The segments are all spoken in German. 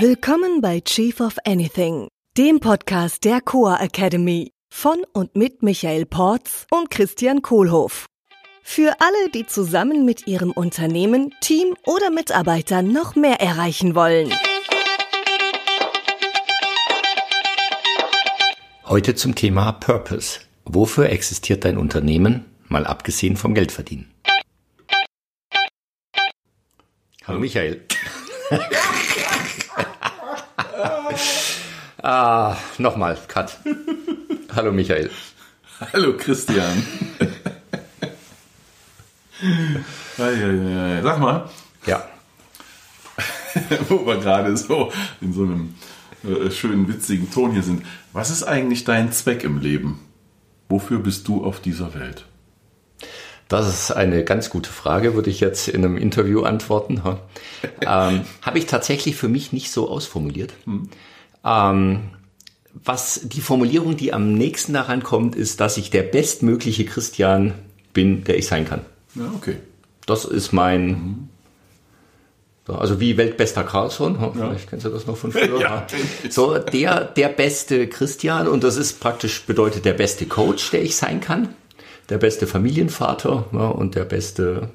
Willkommen bei Chief of Anything, dem Podcast der Coa Academy von und mit Michael Porz und Christian Kohlhoff. Für alle, die zusammen mit ihrem Unternehmen, Team oder Mitarbeitern noch mehr erreichen wollen. Heute zum Thema Purpose. Wofür existiert dein Unternehmen, mal abgesehen vom Geldverdienen? Hallo Michael. ah, nochmal, Cut. Hallo Michael. Hallo Christian. Sag mal. Ja. Wo wir gerade so in so einem äh, schönen, witzigen Ton hier sind. Was ist eigentlich dein Zweck im Leben? Wofür bist du auf dieser Welt? Das ist eine ganz gute Frage, würde ich jetzt in einem Interview antworten. ähm, Habe ich tatsächlich für mich nicht so ausformuliert. Hm. Ähm, was die Formulierung, die am nächsten daran kommt, ist, dass ich der bestmögliche Christian bin, der ich sein kann. Ja, okay. Das ist mein, mhm. also wie Weltbester Carlson, ja. vielleicht kennst du das noch von früher. ja. So, der, der beste Christian und das ist praktisch bedeutet der beste Coach, der ich sein kann der beste Familienvater ja, und der beste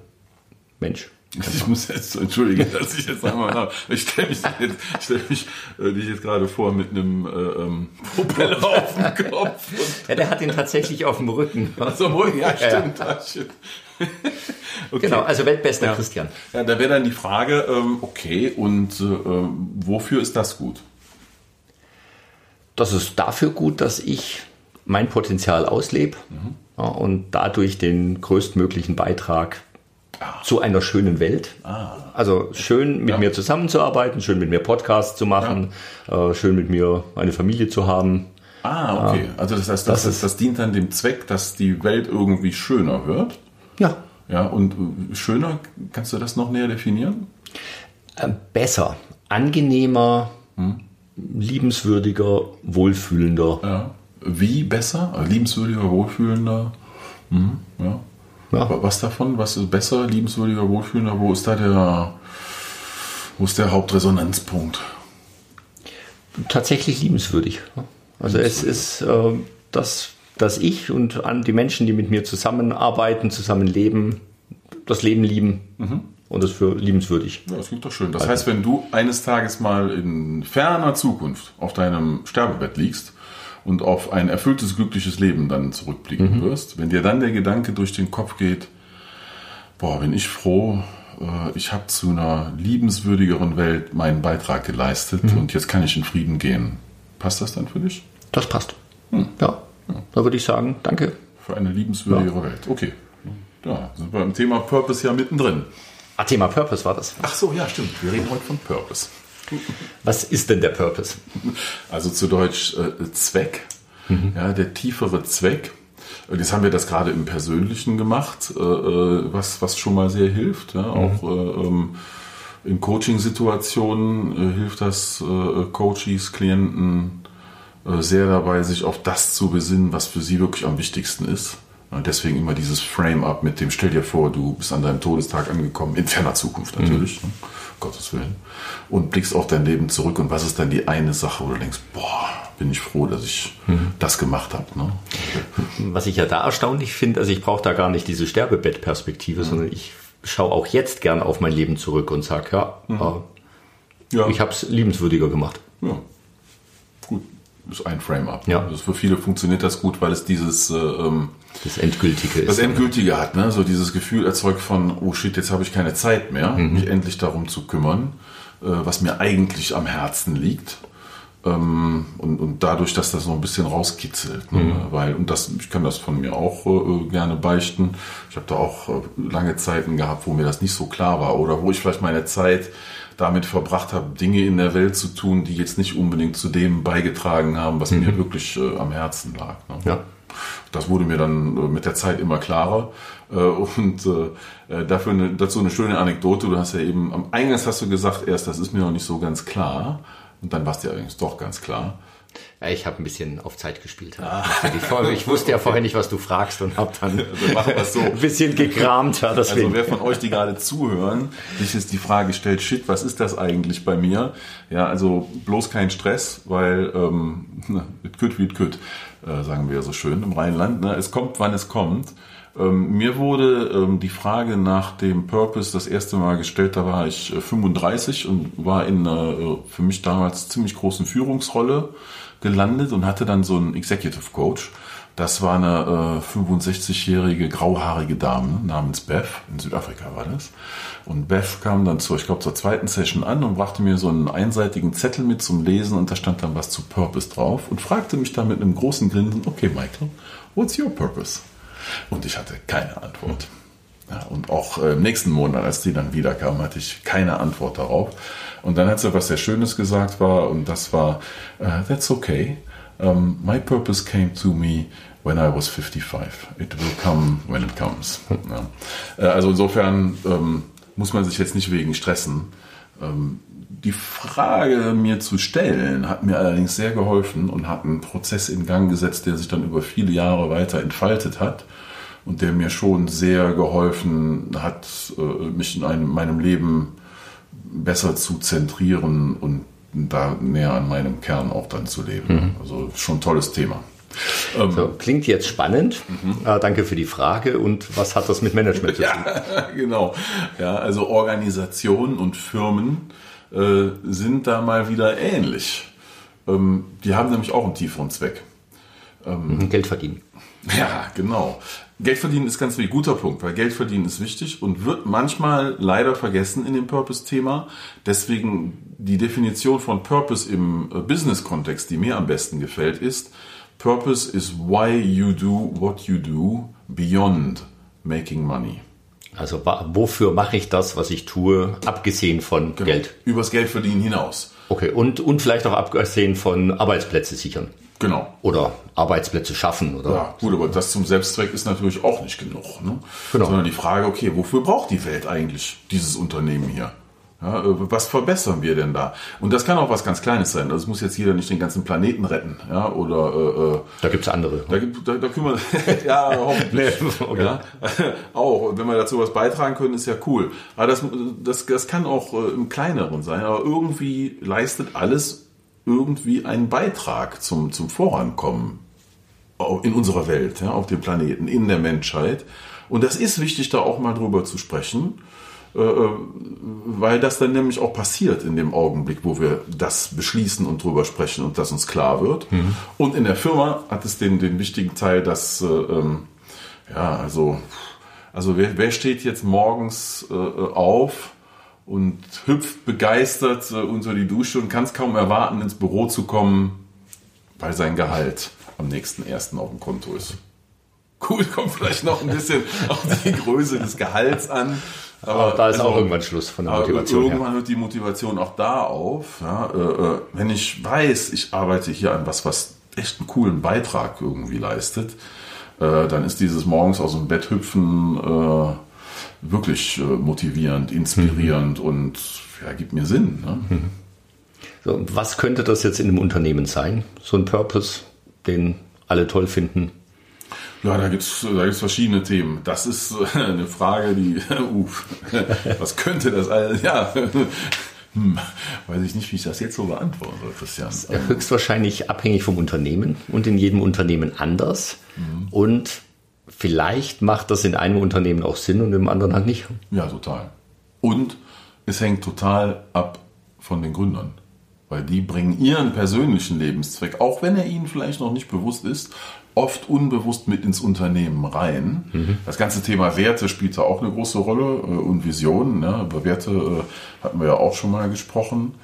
Mensch. Ich muss jetzt entschuldigen, dass ich jetzt einmal nach. Ich stelle mich, jetzt, stell mich äh, dich jetzt gerade vor mit einem äh, ähm, Propeller auf dem Kopf. ja, der hat ihn tatsächlich auf dem Rücken. Auf dem Rücken, ja, stimmt. Ja. okay. Genau, also weltbester ja. Christian. Ja, da wäre dann die Frage, ähm, okay, und äh, wofür ist das gut? Das ist dafür gut, dass ich mein Potenzial auslebe. Mhm und dadurch den größtmöglichen Beitrag ah. zu einer schönen Welt. Ah. Also schön mit ja. mir zusammenzuarbeiten, schön mit mir Podcasts zu machen, ja. äh, schön mit mir eine Familie zu haben. Ah, okay. also das heißt, das, das, ist, das dient dann dem Zweck, dass die Welt irgendwie schöner wird. Ja. Ja, und äh, schöner, kannst du das noch näher definieren? Äh, besser, angenehmer, hm. liebenswürdiger, wohlfühlender. Ja wie besser? Liebenswürdiger, wohlfühlender? Mhm, ja. ja. Was davon? Was ist besser, liebenswürdiger, wohlfühlender? Wo ist da der, wo ist der Hauptresonanzpunkt? Tatsächlich liebenswürdig. Also es ist äh, das, dass ich und an die Menschen, die mit mir zusammenarbeiten, zusammenleben, das Leben lieben. Mhm. Und das für liebenswürdig. Ja, das klingt doch schön. Das also. heißt, wenn du eines Tages mal in ferner Zukunft auf deinem Sterbebett liegst und auf ein erfülltes, glückliches Leben dann zurückblicken mhm. wirst, wenn dir dann der Gedanke durch den Kopf geht, boah, bin ich froh, äh, ich habe zu einer liebenswürdigeren Welt meinen Beitrag geleistet mhm. und jetzt kann ich in Frieden gehen. Passt das dann für dich? Das passt. Hm. Ja. ja. Da würde ich sagen, danke. Für eine liebenswürdigere ja. Welt. Okay. Ja, sind wir im Thema Purpose ja mittendrin. Ah, Thema Purpose war das. Ach so, ja, stimmt. Wir reden heute von Purpose. Was ist denn der Purpose? Also zu Deutsch äh, Zweck, mhm. ja, der tiefere Zweck. Jetzt haben wir das gerade im Persönlichen gemacht, äh, äh was, was schon mal sehr hilft. Ja, mhm. Auch äh, ähm, in Coaching-Situationen äh, hilft das äh, Coaches, Klienten sehr dabei, sich auf das zu besinnen, was für sie wirklich am wichtigsten ist. Und deswegen immer dieses Frame-up mit dem, stell dir vor, du bist an deinem Todestag angekommen, in ferner Zukunft natürlich. Mhm. Ne? Gottes Willen. Und blickst auf dein Leben zurück und was ist dann die eine Sache, wo du denkst, boah, bin ich froh, dass ich mhm. das gemacht habe. Ne? Was ich ja da erstaunlich finde, also ich brauche da gar nicht diese Sterbebettperspektive, mhm. sondern ich schaue auch jetzt gern auf mein Leben zurück und sage, ja, mhm. äh, ja, ich habe es liebenswürdiger gemacht. Ja, ist ein Frame-up. Ja. Also für viele funktioniert das gut, weil es dieses... Äh, ähm, das Endgültige ist. Das Endgültige hat, ne? So dieses Gefühl erzeugt von, oh shit, jetzt habe ich keine Zeit mehr, mhm. mich endlich darum zu kümmern, äh, was mir eigentlich am Herzen liegt. Ähm, und, und dadurch, dass das noch ein bisschen rauskitzelt. Ne? Mhm. Weil, und das, ich kann das von mir auch äh, gerne beichten. Ich habe da auch äh, lange Zeiten gehabt, wo mir das nicht so klar war oder wo ich vielleicht meine Zeit damit verbracht habe, Dinge in der Welt zu tun, die jetzt nicht unbedingt zu dem beigetragen haben, was mhm. mir wirklich äh, am Herzen lag. Ne? Ja. Das wurde mir dann äh, mit der Zeit immer klarer. Äh, und äh, dafür eine, dazu eine schöne Anekdote. Du hast ja eben, am Eingangs hast du gesagt, erst, das ist mir noch nicht so ganz klar. Und dann war es dir allerdings doch ganz klar. Ich habe ein bisschen auf Zeit gespielt. Ah. Ich wusste ja vorher nicht, was du fragst und habe dann also so. ein bisschen gekramt. Ja, also wer von euch, die gerade zuhören, sich jetzt die Frage stellt, shit, was ist das eigentlich bei mir? Ja, also bloß kein Stress, weil ähm, it could wie it could, äh, sagen wir ja so schön im Rheinland. Ne? Es kommt, wann es kommt. Ähm, mir wurde ähm, die Frage nach dem Purpose das erste Mal gestellt, da war ich äh, 35 und war in einer äh, für mich damals ziemlich großen Führungsrolle gelandet und hatte dann so einen Executive Coach. Das war eine äh, 65-jährige grauhaarige Dame namens Beth, in Südafrika war das. Und Beth kam dann zur, ich glaube, zur zweiten Session an und brachte mir so einen einseitigen Zettel mit zum Lesen und da stand dann was zu Purpose drauf und fragte mich dann mit einem großen Grinsen, okay Michael, what's your purpose? Und ich hatte keine Antwort. Ja, und auch äh, im nächsten Monat, als die dann wiederkam, hatte ich keine Antwort darauf. Und dann hat sie was sehr Schönes gesagt war, und das war, uh, that's okay. Um, my purpose came to me when I was 55. It will come when it comes. Ja. Äh, also insofern ähm, muss man sich jetzt nicht wegen stressen. Ähm, die Frage mir zu stellen hat mir allerdings sehr geholfen und hat einen Prozess in Gang gesetzt, der sich dann über viele Jahre weiter entfaltet hat und der mir schon sehr geholfen hat, äh, mich in einem, meinem Leben besser zu zentrieren und da näher an meinem Kern auch dann zu leben. Mhm. Also schon ein tolles Thema. Ähm, so, klingt jetzt spannend. Mhm. Äh, danke für die Frage. Und was hat das mit Management zu tun? Ja, genau. Ja, also Organisationen und Firmen äh, sind da mal wieder ähnlich. Ähm, die haben nämlich auch einen tieferen Zweck. Ähm, mhm, Geld verdienen. Ja, genau. Geld verdienen ist ganz wichtig, guter Punkt, weil Geld verdienen ist wichtig und wird manchmal leider vergessen in dem Purpose-Thema. Deswegen die Definition von Purpose im äh, Business-Kontext, die mir am besten gefällt, ist, Purpose is why you do what you do beyond making money. Also wofür mache ich das, was ich tue, abgesehen von genau. Geld? Übers Geld verdienen hinaus. Okay, und, und vielleicht auch abgesehen von Arbeitsplätze sichern. Genau. Oder Arbeitsplätze schaffen. Oder ja, gut, aber das zum Selbstzweck ist natürlich auch nicht genug. Ne? Genau. Sondern die Frage, okay, wofür braucht die Welt eigentlich dieses Unternehmen hier? Ja, äh, was verbessern wir denn da? Und das kann auch was ganz Kleines sein. Also es muss jetzt jeder nicht den ganzen Planeten retten. Ja, oder äh, äh da gibt's andere. Da, gibt, da, da kümmern ja hoffentlich. nee, okay. ja, auch wenn wir dazu was beitragen können, ist ja cool. Aber das, das, das kann auch äh, im Kleineren sein. Aber irgendwie leistet alles irgendwie einen Beitrag zum, zum Vorankommen in unserer Welt, ja, auf dem Planeten, in der Menschheit. Und das ist wichtig, da auch mal drüber zu sprechen, weil das dann nämlich auch passiert in dem Augenblick, wo wir das beschließen und drüber sprechen und das uns klar wird. Mhm. Und in der Firma hat es den, den wichtigen Teil, dass, äh, ähm, ja, also, also wer, wer steht jetzt morgens äh, auf und hüpft begeistert äh, unter die Dusche und kann es kaum erwarten, ins Büro zu kommen, weil sein Gehalt am nächsten ersten auf dem Konto ist. Cool, kommt vielleicht noch ein bisschen auf die Größe des Gehalts an. Aber, da ist also, auch irgendwann Schluss von der Motivation. Irgendwann her. hört die Motivation auch da auf. Ja, äh, äh, wenn ich weiß, ich arbeite hier an was, was echt einen coolen Beitrag irgendwie leistet, äh, dann ist dieses morgens aus dem Bett hüpfen äh, wirklich äh, motivierend, inspirierend mhm. und ja, gibt mir Sinn. Ne? Mhm. So, was könnte das jetzt in einem Unternehmen sein? So ein Purpose, den alle toll finden? Ja, da gibt's da gibt's verschiedene Themen. Das ist äh, eine Frage, die, uff, was könnte das alles, ja, hm, weiß ich nicht, wie ich das jetzt so beantworten soll, Christian. Das ist höchstwahrscheinlich abhängig vom Unternehmen und in jedem Unternehmen anders. Mhm. Und vielleicht macht das in einem Unternehmen auch Sinn und im anderen halt nicht. Ja, total. Und es hängt total ab von den Gründern. Weil die bringen ihren persönlichen Lebenszweck, auch wenn er ihnen vielleicht noch nicht bewusst ist, oft unbewusst mit ins Unternehmen rein. Mhm. Das ganze Thema Werte spielt da auch eine große Rolle äh, und Visionen. Ne? Über Werte äh, hatten wir ja auch schon mal gesprochen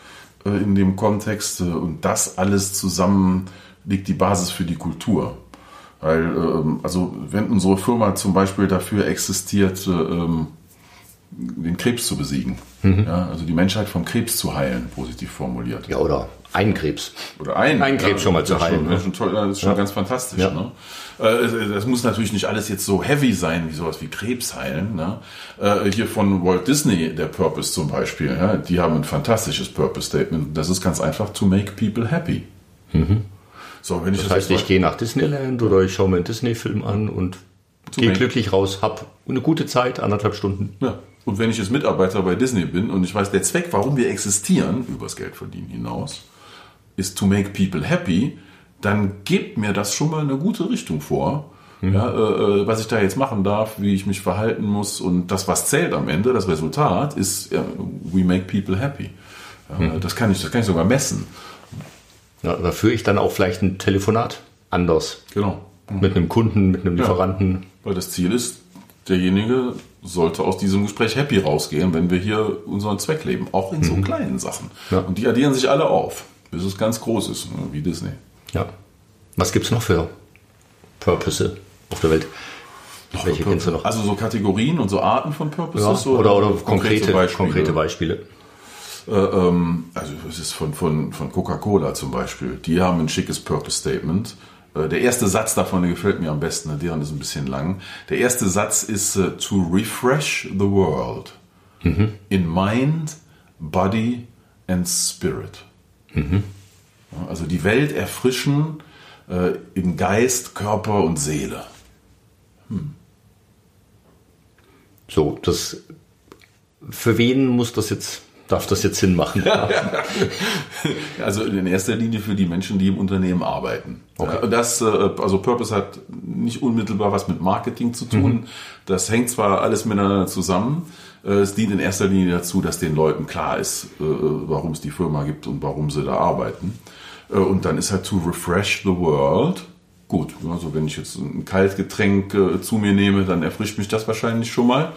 äh, in dem Kontext. Und das alles zusammen liegt die Basis für die Kultur. Weil, ähm, also wenn unsere Firma zum Beispiel dafür existiert, ähm, den Krebs zu besiegen, mhm. ja, also die Menschheit vom Krebs zu heilen, positiv formuliert. Ja, oder einen Krebs. Oder einen. Einen Krebs ja, schon mal zu heilen. Schon, ne? schon toll, das ist schon ja. ganz fantastisch. Ja. Ne? Äh, das muss natürlich nicht alles jetzt so heavy sein, wie sowas wie Krebs heilen. Ne? Äh, hier von Walt Disney, der Purpose zum Beispiel, ja, die haben ein fantastisches Purpose-Statement. Das ist ganz einfach, to make people happy. Mhm. So, wenn ich Das das, heißt, ich gehe nach Disneyland oder ich schaue mir einen Disney-Film an und gehe glücklich raus, hab eine gute Zeit, anderthalb Stunden. Ja. Und wenn ich jetzt Mitarbeiter bei Disney bin und ich weiß, der Zweck, warum wir existieren, übers Geld verdienen hinaus, ist to make people happy, dann gibt mir das schon mal eine gute Richtung vor. Ja, äh, äh, was ich da jetzt machen darf, wie ich mich verhalten muss und das, was zählt am Ende, das Resultat ist, ja, we make people happy. Ja, Das kann ich, das kann ich sogar messen. Ja, da führe ich dann auch vielleicht ein Telefonat anders. Genau. Mit einem Kunden, mit einem Lieferanten. Weil das Ziel ist, derjenige sollte aus diesem Gespräch happy rausgehen, wenn wir hier unseren Zweck leben. Auch in so kleinen Sachen. Ja. Und die addieren sich alle auf, bis es ganz groß ist, ne, wie Disney. Ja. Was gibt's noch für Purpose auf der Welt? Welche kennst du noch? Also so Kategorien und so Arten von Purposes? Ja, oder, oder konkrete, Beispiele? konkrete Beispiele. Äh, ähm, also es ist von, von, von Coca-Cola zum Beispiel. Die haben ein schickes Purpose-Statement. Äh, Der erste Satz davon, der gefällt mir am besten, ne, deren ist ein bisschen lang. Der erste Satz ist äh, to refresh the world in mind, body and spirit. Ja, Also die Welt erfrischen äh, in Geist, Körper und Seele. So, das, für wen muss das jetzt, darf das jetzt Sinn machen? Also in erster Linie für die Menschen, die im Unternehmen arbeiten. Okay. Das, äh, also Purpose hat nicht unmittelbar was mit Marketing zu tun. Mhm. Das hängt zwar alles miteinander zusammen. äh, Es dient in erster Linie dazu, dass den Leuten klar ist, äh, warum es die Firma gibt und warum sie da arbeiten. Und dann ist halt to refresh the world. Gut, also wenn ich jetzt ein Kaltgetränk zu mir nehme, dann erfrischt mich das wahrscheinlich schon mal.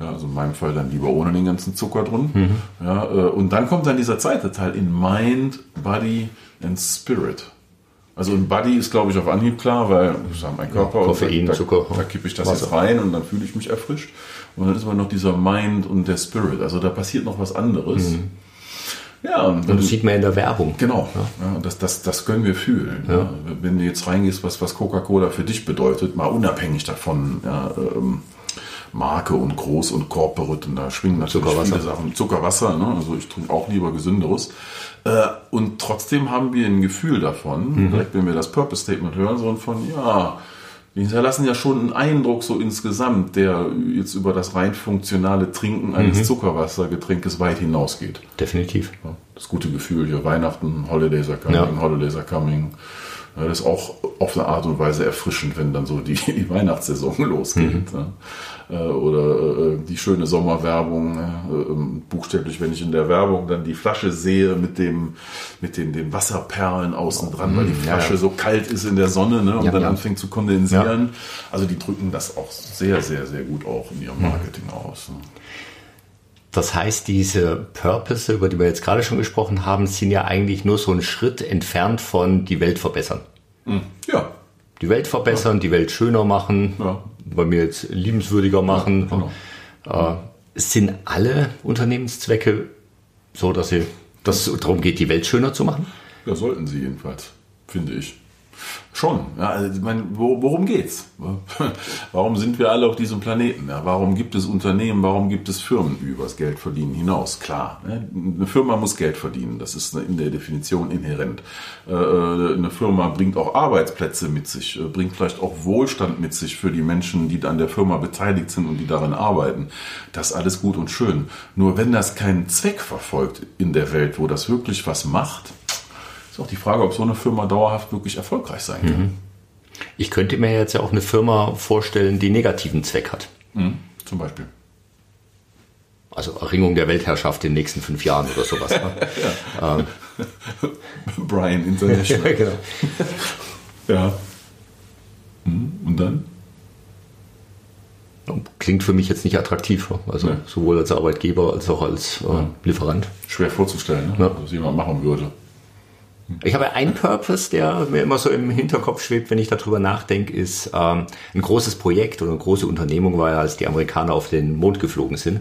Ja, also in meinem Fall dann lieber ohne den ganzen Zucker drin. Ja, äh, und dann kommt dann dieser zweite Teil in Mind, Body and Spirit. Also ein Body ist, glaube ich, auf Anhieb klar, weil ich sage, mein Körper, und Koffein, da, Zucker, da, da kippe ich das Wasser. jetzt rein und dann fühle ich mich erfrischt. Und dann ist aber noch dieser Mind und der Spirit. Also da passiert noch was anderes. Ja, und Und das sieht man in der Werbung. Genau, ja. das, das, das können wir fühlen. Ja. Wenn du jetzt reingehst, was, was Coca-Cola für dich bedeutet, mal unabhängig davon, ja, ähm, Marke und groß und corporate und da schwingen natürlich Zuckerwasser. viele Sachen. Zuckerwasser, ne? also ich trinke auch lieber gesünderes. Äh, und trotzdem haben wir ein Gefühl davon, direkt wenn wir das Purpose Statement hören, so von, ja, die hinterlassen ja schon einen Eindruck so insgesamt, der jetzt über das rein funktionale Trinken eines Zuckerwassergetränkes weit hinausgeht. Definitiv. Ja, Das gute Gefühl hier, Weihnachten, Holidays are coming, Ja. Holidays are coming. Das ist auch auf eine Art und Weise erfrischend, wenn dann so die, die Weihnachtssaison losgeht. ne? Äh, Oder äh, die schöne Sommerwerbung, äh, ähm, buchstäblich, wenn ich in der Werbung dann die Flasche sehe mit dem mit den, den Wasserperlen außen dran, weil die ja, Flasche ja. so kalt ist in der Sonne ne, und Ja, dann anfängt zu kondensieren. Also die drücken das auch sehr, sehr, sehr gut auch in ihrem Marketing aus. Ne? Das heißt, diese Purpose, über die wir jetzt gerade schon gesprochen haben, sind ja eigentlich nur so ein Schritt entfernt von die Welt verbessern. Ja, Die Welt verbessern, die Welt schöner machen, Ja. bei mir jetzt liebenswürdiger machen. genau. äh, sind alle Unternehmenszwecke so, dass sie, dass es darum geht, die Welt schöner zu machen? Ja, sollten sie jedenfalls, finde ich. Schon. Ja, also ich meine, wo, worum geht's? Warum sind wir alle auf diesem Planeten? Ja, warum gibt es Unternehmen? Warum gibt es Firmen übers Geld verdienen hinaus? Klar, ne? eine Firma muss Geld verdienen. Das ist in der Definition inhärent. Äh, Eine Firma bringt auch Arbeitsplätze mit sich, äh, bringt vielleicht auch Wohlstand mit sich für die Menschen, die an der Firma beteiligt sind und die darin arbeiten. Das ist alles gut und schön. Nur wenn das keinen Zweck verfolgt in der Welt, wo das wirklich was macht, ist auch die Frage, ob so eine Firma dauerhaft wirklich erfolgreich sein kann. Ich könnte mir jetzt ja auch eine Firma vorstellen, die negativen Zweck hat. Mhm. Zum Beispiel. Also Erringung der Weltherrschaft in den nächsten fünf Jahren oder sowas. Ne? Brian International. genau. ja. Mhm. Und dann? Klingt für mich jetzt nicht attraktiv. Also Nee. sowohl als Arbeitgeber als auch als äh, Lieferant. Schwer vorzustellen, ne? Ja. dass jemand machen würde. Ich habe einen Purpose, der mir immer so im Hinterkopf schwebt, wenn ich darüber nachdenke, ist ähm, ein großes Projekt oder eine große Unternehmung war ja, als die Amerikaner auf den Mond geflogen sind.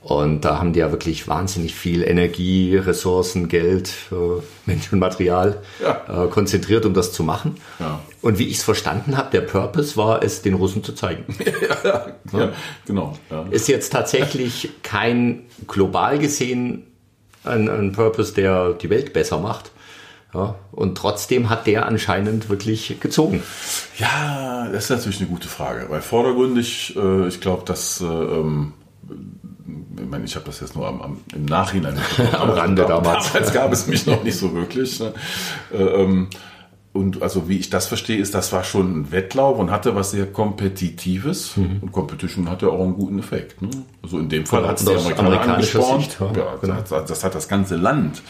Und da haben die ja wirklich wahnsinnig viel Energie, Ressourcen, Geld, äh, Menschenmaterial Ja. äh, konzentriert, um das zu machen. Ja. Und wie ich es verstanden habe, der Purpose war es, den Russen zu zeigen. Ja, genau. Ja. ist jetzt tatsächlich kein global gesehen ein, ein Purpose, der die Welt besser macht, Ja, und trotzdem hat der anscheinend wirklich gezogen. Ja, das ist natürlich eine gute Frage. Weil vordergründig, äh, ich glaube, dass äh, ähm, ich meine, ich habe das jetzt nur am, am, im Nachhinein am Rande damals. Damals gab es mich noch nicht so wirklich. Ne? Äh, ähm, und also wie ich das verstehe, ist, das war schon ein Wettlauf und hatte was sehr Kompetitives. Mhm. Und Competition hatte auch einen guten Effekt. Ne? Also in dem Fall hat es die Amerikaner angespornt. Sicht, ja, ja, genau. das, das, hat das ganze Land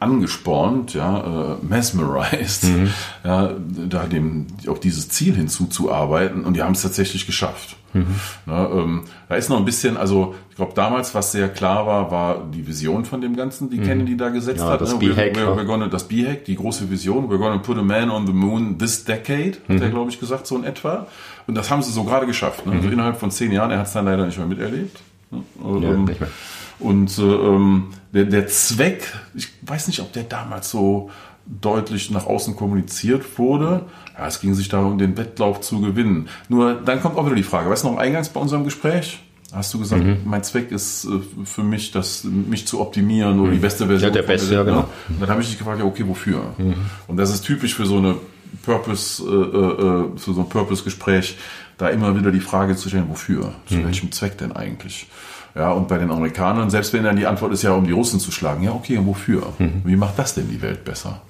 angespornt, ja, äh, mesmerized, mhm. ja, da dem auf dieses Ziel hinzuzuarbeiten. Und die haben es tatsächlich geschafft. Mhm. Na, ähm, da ist noch ein bisschen, also ich glaube damals, was sehr klar war, war die Vision von dem Ganzen, die mhm. Kennedy da gesetzt ja, hat. Das ne? B-Hack. We're, we're gonna, das B-Hack, die große Vision, we're gonna put a man on the moon this decade, mhm. hat er, glaube ich, gesagt, so in etwa. Und das haben sie so gerade geschafft. Ne? Also mhm. innerhalb von zehn Jahren, er hat es dann leider nicht mehr miterlebt. Ne? Ja, ähm, nicht mehr. Und äh, ähm, der, der Zweck, ich weiß nicht, ob der damals so deutlich nach außen kommuniziert wurde. Ja, es ging sich darum, den Wettlauf zu gewinnen. Nur dann kommt auch wieder die Frage, weißt du noch eingangs bei unserem Gespräch? Hast du gesagt, mhm. mein Zweck ist äh, für mich, das, mich zu optimieren oder mhm. die beste Version. Ja, der beste, ja, genau. Und dann habe ich dich gefragt, ja, okay, wofür? Mhm. Und das ist typisch für so eine Purpose, äh, äh, für so ein Purpose-Gespräch, da immer wieder die Frage zu stellen, wofür? Zu mhm. welchem Zweck denn eigentlich? Ja, und bei den Amerikanern, selbst wenn dann die Antwort ist ja, um die Russen zu schlagen, ja, okay, und wofür? Mhm. Wie macht das denn die Welt besser?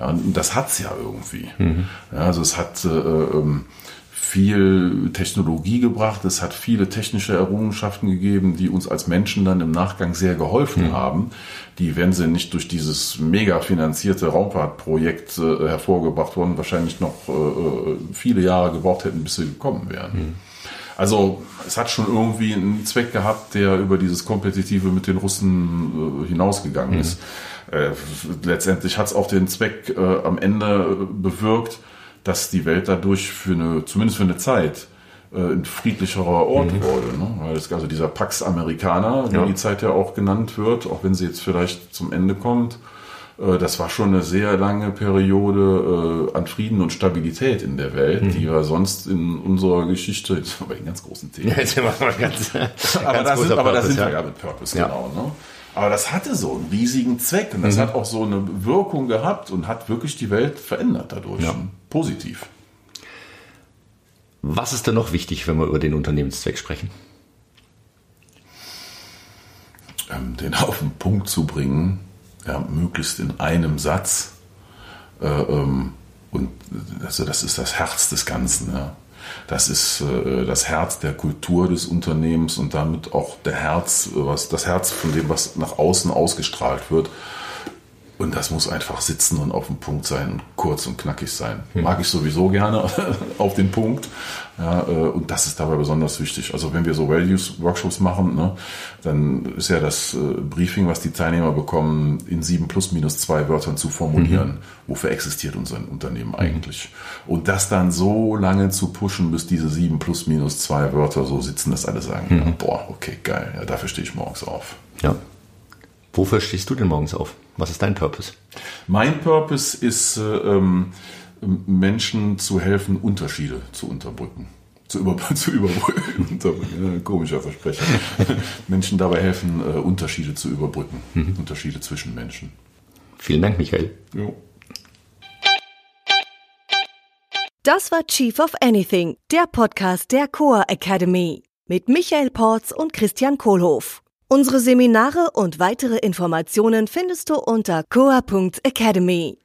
Ja, und das hat's ja irgendwie. Mhm. Ja, also es hat äh, ähm, viel Technologie gebracht, es hat viele technische Errungenschaften gegeben, die uns als Menschen dann im Nachgang sehr geholfen mhm. haben, die, wenn sie nicht durch dieses mega finanzierte Raumfahrtprojekt äh, hervorgebracht wurden, wahrscheinlich noch äh, äh viele Jahre gebraucht hätten, bis sie gekommen wären. Mhm. Also es hat schon irgendwie einen Zweck gehabt, der über dieses Kompetitive mit den Russen äh, hinausgegangen mhm. ist. Äh, letztendlich hat es auch den Zweck äh, am Ende bewirkt, dass die Welt dadurch für eine, zumindest für eine Zeit, äh, ein friedlicherer Ort mhm. wurde. Ne? Weil es, also dieser Pax Americana, wie ja. die Zeit ja auch genannt wird, auch wenn sie jetzt vielleicht zum Ende kommt, äh, das war schon eine sehr lange Periode äh, an Frieden und Stabilität in der Welt, mhm. die wir sonst in unserer Geschichte, jetzt sind wir den ganz großen Themen. Ja, jetzt sind wir ganz, aber, ganz da sind, aber da sind wir ja mit Purpose, ja. genau. Ne? Aber das hatte so einen riesigen Zweck und das mhm. hat auch so eine Wirkung gehabt und hat wirklich die Welt verändert dadurch. Ja. Positiv. Was ist denn noch wichtig, wenn wir über den Unternehmenszweck sprechen? Ähm, den auf den Punkt zu bringen, ja, möglichst in einem Satz. Äh, ähm, und also das ist das Herz des Ganzen. Ja. Das ist äh, das Herz der Kultur des Unternehmens und damit auch der Herz, was das Herz von dem, was nach außen ausgestrahlt wird. Und das muss einfach sitzen und auf dem Punkt sein und kurz und knackig sein. Hm. Mag ich sowieso gerne auf den Punkt. Ja, äh, und das ist dabei besonders wichtig. Also wenn wir so Values-Workshops machen, ne, dann ist ja das äh, Briefing, was die Teilnehmer bekommen, in sieben plus minus zwei Wörtern zu formulieren. Mhm. Wofür existiert unser Unternehmen eigentlich? Mhm. Und das dann so lange zu pushen, bis diese sieben plus minus zwei Wörter so sitzen, dass alle sagen, mhm. ja, boah, okay, geil, ja, dafür stehe ich morgens auf. Ja. Wofür stehst du denn morgens auf? Was ist dein Purpose? Mein Purpose ist, äh, ähm, Menschen zu helfen, Unterschiede zu unterbrücken. Zu, über, zu überbrücken. komischer Versprecher. Menschen dabei helfen, äh, Unterschiede zu überbrücken. Mhm. Unterschiede zwischen Menschen. Vielen Dank, Michael. Jo. Das war Chief of Anything, der Podcast der Coa Academy mit Michael Porz und Christian Kohlhoff. Unsere Seminare und weitere Informationen findest du unter coa.academy.